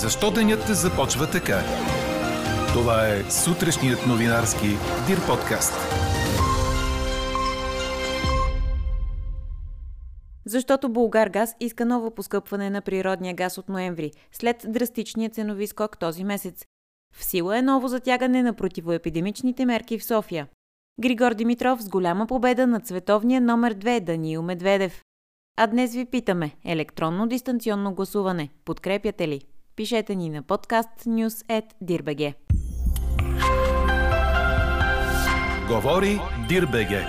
Защо денят започва така? Това е сутрешният новинарски Дир подкаст. Защото Булгар газ иска ново поскъпване на природния газ от ноември, след драстичния ценови скок този месец. В сила е ново затягане на противоепидемичните мерки в София. Григор Димитров с голяма победа над световния номер 2 Даниил Медведев. А днес ви питаме – електронно дистанционно гласуване. Подкрепяте ли? Пишете ни на подкаст news.dirbg. Говори Дирбеге.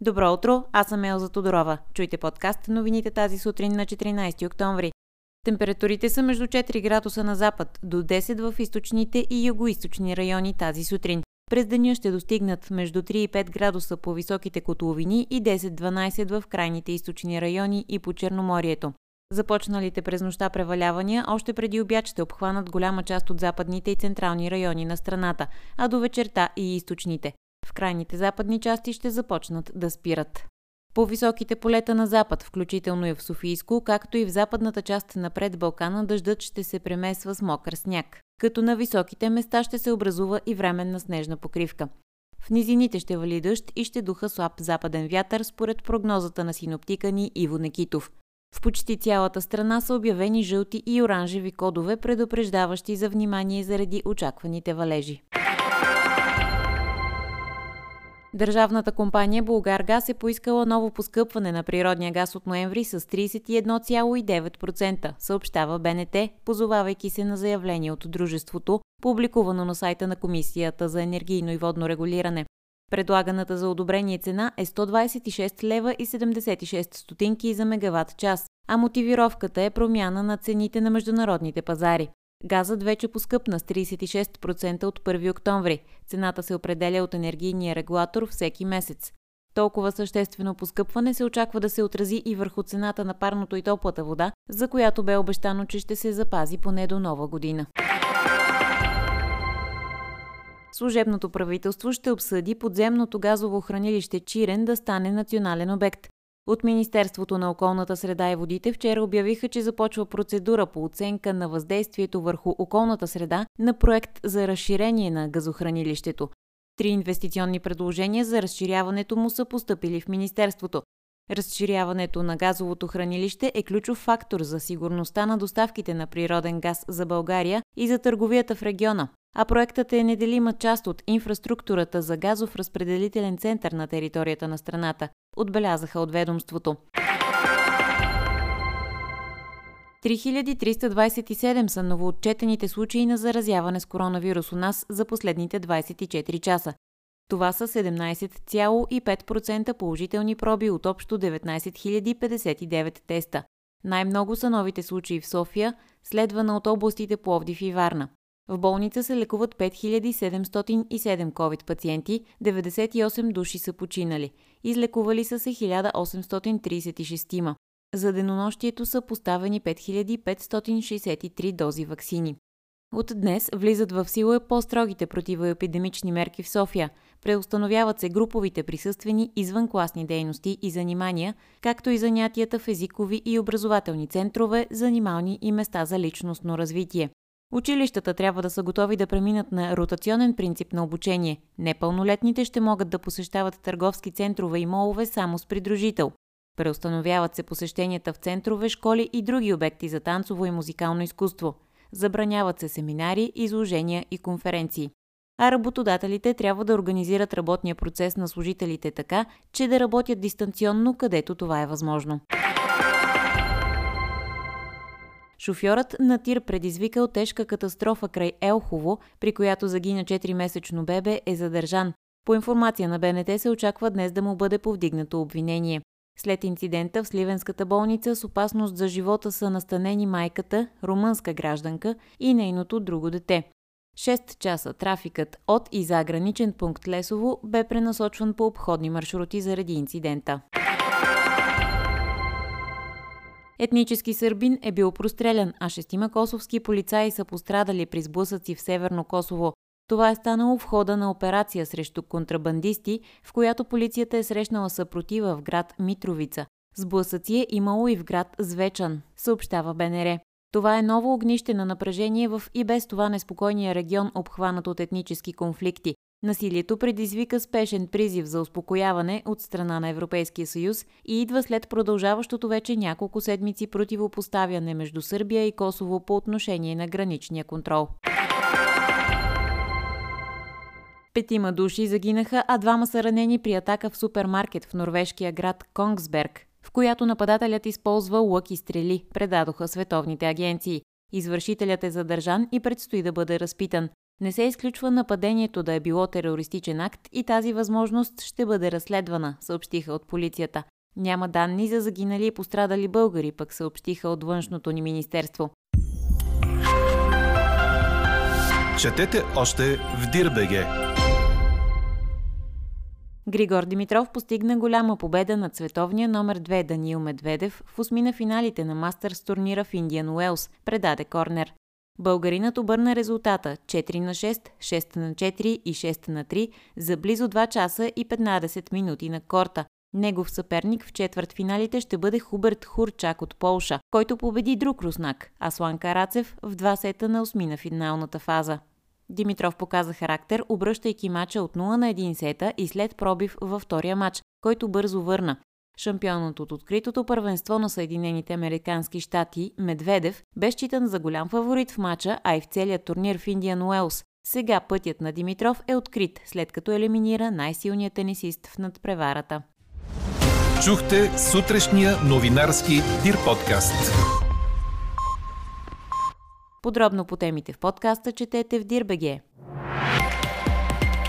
Добро утро, аз съм Елза Тодорова. Чуйте подкаст новините тази сутрин на 14 октомври. Температурите са между 4 градуса на запад до 10 в източните и югоисточни райони тази сутрин. През деня ще достигнат между 3 и 5 градуса по високите котловини и 10-12 в крайните източни райони и по Черноморието. Започналите през нощта превалявания още преди обяд ще обхванат голяма част от западните и централни райони на страната, а до вечерта и източните. В крайните западни части ще започнат да спират. По високите полета на запад, включително и в Софийско, както и в западната част на пред Балкана, дъждът ще се премесва с мокър сняг, като на високите места ще се образува и временна снежна покривка. В низините ще вали дъжд и ще духа слаб западен вятър, според прогнозата на синоптика ни Иво Некитов. В почти цялата страна са обявени жълти и оранжеви кодове, предупреждаващи за внимание заради очакваните валежи. Държавната компания Булгаргаз е поискала ново поскъпване на природния газ от ноември с 31,9%, съобщава БНТ, позовавайки се на заявление от дружеството, публикувано на сайта на Комисията за енергийно и водно регулиране. Предлаганата за одобрение цена е 126 лева и 76 стотинки за мегаватт час, а мотивировката е промяна на цените на международните пазари. Газът вече поскъпна с 36% от 1 октомври. Цената се определя от енергийния регулатор всеки месец. Толкова съществено поскъпване се очаква да се отрази и върху цената на парното и топлата вода, за която бе обещано, че ще се запази поне до нова година. Служебното правителство ще обсъди подземното газово хранилище Чирен да стане национален обект. От Министерството на околната среда и водите вчера обявиха, че започва процедура по оценка на въздействието върху околната среда на проект за разширение на газохранилището. Три инвестиционни предложения за разширяването му са поступили в Министерството. Разширяването на газовото хранилище е ключов фактор за сигурността на доставките на природен газ за България и за търговията в региона а проектът е неделима част от инфраструктурата за газов разпределителен център на територията на страната, отбелязаха от ведомството. 3327 са новоотчетените случаи на заразяване с коронавирус у нас за последните 24 часа. Това са 17,5% положителни проби от общо 19 059 теста. Най-много са новите случаи в София, следвана от областите Пловдив и Варна. В болница се лекуват 5707 COVID пациенти, 98 души са починали. Излекували са се 1836. За денонощието са поставени 5563 дози вакцини. От днес влизат в сила по-строгите противоепидемични мерки в София. Преустановяват се груповите присъствени извънкласни дейности и занимания, както и занятията в езикови и образователни центрове, занимални и места за личностно развитие. Училищата трябва да са готови да преминат на ротационен принцип на обучение. Непълнолетните ще могат да посещават търговски центрове и молове само с придружител. Преустановяват се посещенията в центрове, школи и други обекти за танцово и музикално изкуство. Забраняват се семинари, изложения и конференции. А работодателите трябва да организират работния процес на служителите така, че да работят дистанционно, където това е възможно. Шофьорът на тир предизвикал тежка катастрофа край Елхово, при която загина 4-месечно бебе, е задържан. По информация на БНТ се очаква днес да му бъде повдигнато обвинение. След инцидента в Сливенската болница с опасност за живота са настанени майката, румънска гражданка и нейното друго дете. 6 часа трафикът от и за граничен пункт Лесово бе пренасочван по обходни маршрути заради инцидента. Етнически сърбин е бил прострелян, а шестима косовски полицаи са пострадали при сблъсъци в Северно Косово. Това е станало в хода на операция срещу контрабандисти, в която полицията е срещнала съпротива в град Митровица. Сблъсъци е имало и в град Звечан, съобщава БНР. Това е ново огнище на напрежение в и без това неспокойния регион, обхванат от етнически конфликти. Насилието предизвика спешен призив за успокояване от страна на Европейския съюз и идва след продължаващото вече няколко седмици противопоставяне между Сърбия и Косово по отношение на граничния контрол. Петима души загинаха, а двама са ранени при атака в супермаркет в норвежкия град Конгсберг, в която нападателят използва лък и стрели, предадоха световните агенции. Извършителят е задържан и предстои да бъде разпитан. Не се изключва нападението да е било терористичен акт и тази възможност ще бъде разследвана, съобщиха от полицията. Няма данни за загинали и пострадали българи, пък съобщиха от външното ни министерство. Четете още в Дирбеге! Григор Димитров постигна голяма победа над световния номер 2 Даниил Медведев в осмина финалите на Мастърс турнира в Индиан Уелс, предаде Корнер. Българинът обърна резултата 4 на 6, 6 на 4 и 6 на 3 за близо 2 часа и 15 минути на корта. Негов съперник в четвърт финалите ще бъде Хуберт Хурчак от Полша, който победи друг руснак, Аслан Карацев, в два сета на осмина финалната фаза. Димитров показа характер, обръщайки мача от 0 на 1 сета и след пробив във втория матч, който бързо върна. Шампионът от откритото първенство на Съединените Американски щати, Медведев, бе считан за голям фаворит в матча, а и в целия турнир в Индиан Уелс. Сега пътят на Димитров е открит, след като елиминира най-силният тенисист в надпреварата. Чухте сутрешния новинарски Дир подкаст. Подробно по темите в подкаста четете в Дирбеге.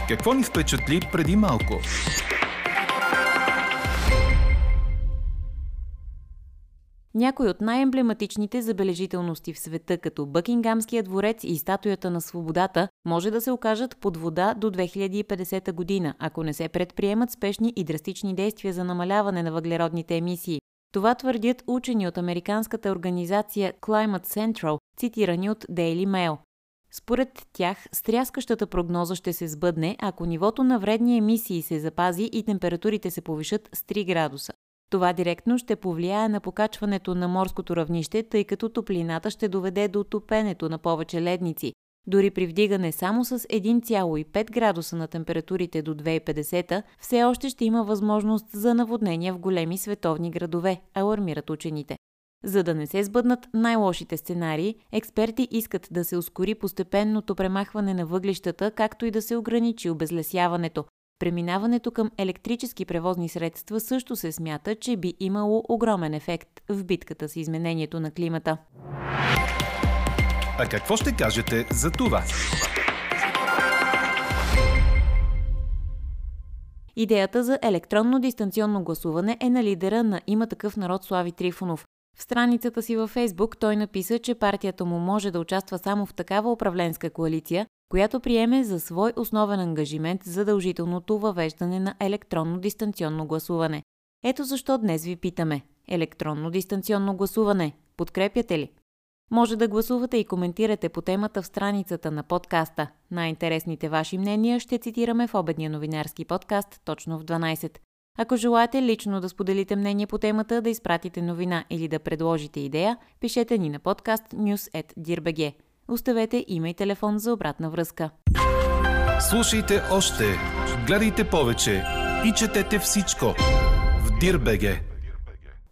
Какво ни впечатли преди малко? Някои от най-емблематичните забележителности в света, като Бъкингамския дворец и статуята на свободата, може да се окажат под вода до 2050 година, ако не се предприемат спешни и драстични действия за намаляване на въглеродните емисии. Това твърдят учени от американската организация Climate Central, цитирани от Daily Mail. Според тях, стряскащата прогноза ще се сбъдне, ако нивото на вредни емисии се запази и температурите се повишат с 3 градуса. Това директно ще повлияе на покачването на морското равнище, тъй като топлината ще доведе до топенето на повече ледници. Дори при вдигане само с 1,5 градуса на температурите до 2050, все още ще има възможност за наводнения в големи световни градове, алармират учените. За да не се сбъднат най-лошите сценарии, експерти искат да се ускори постепенното премахване на въглищата, както и да се ограничи обезлесяването, Преминаването към електрически превозни средства също се смята, че би имало огромен ефект в битката с изменението на климата. А какво ще кажете за това? Идеята за електронно дистанционно гласуване е на лидера на Има такъв народ Слави Трифонов. В страницата си във Фейсбук той написа, че партията му може да участва само в такава управленска коалиция, която приеме за свой основен ангажимент задължителното въвеждане на електронно дистанционно гласуване. Ето защо днес ви питаме. Електронно дистанционно гласуване. Подкрепяте ли? Може да гласувате и коментирате по темата в страницата на подкаста. Най-интересните ваши мнения ще цитираме в обедния новинарски подкаст точно в 12. Ако желаете лично да споделите мнение по темата, да изпратите новина или да предложите идея, пишете ни на подкаст. Оставете име и телефон за обратна връзка. Слушайте още, гледайте повече и четете всичко в Дирбеге.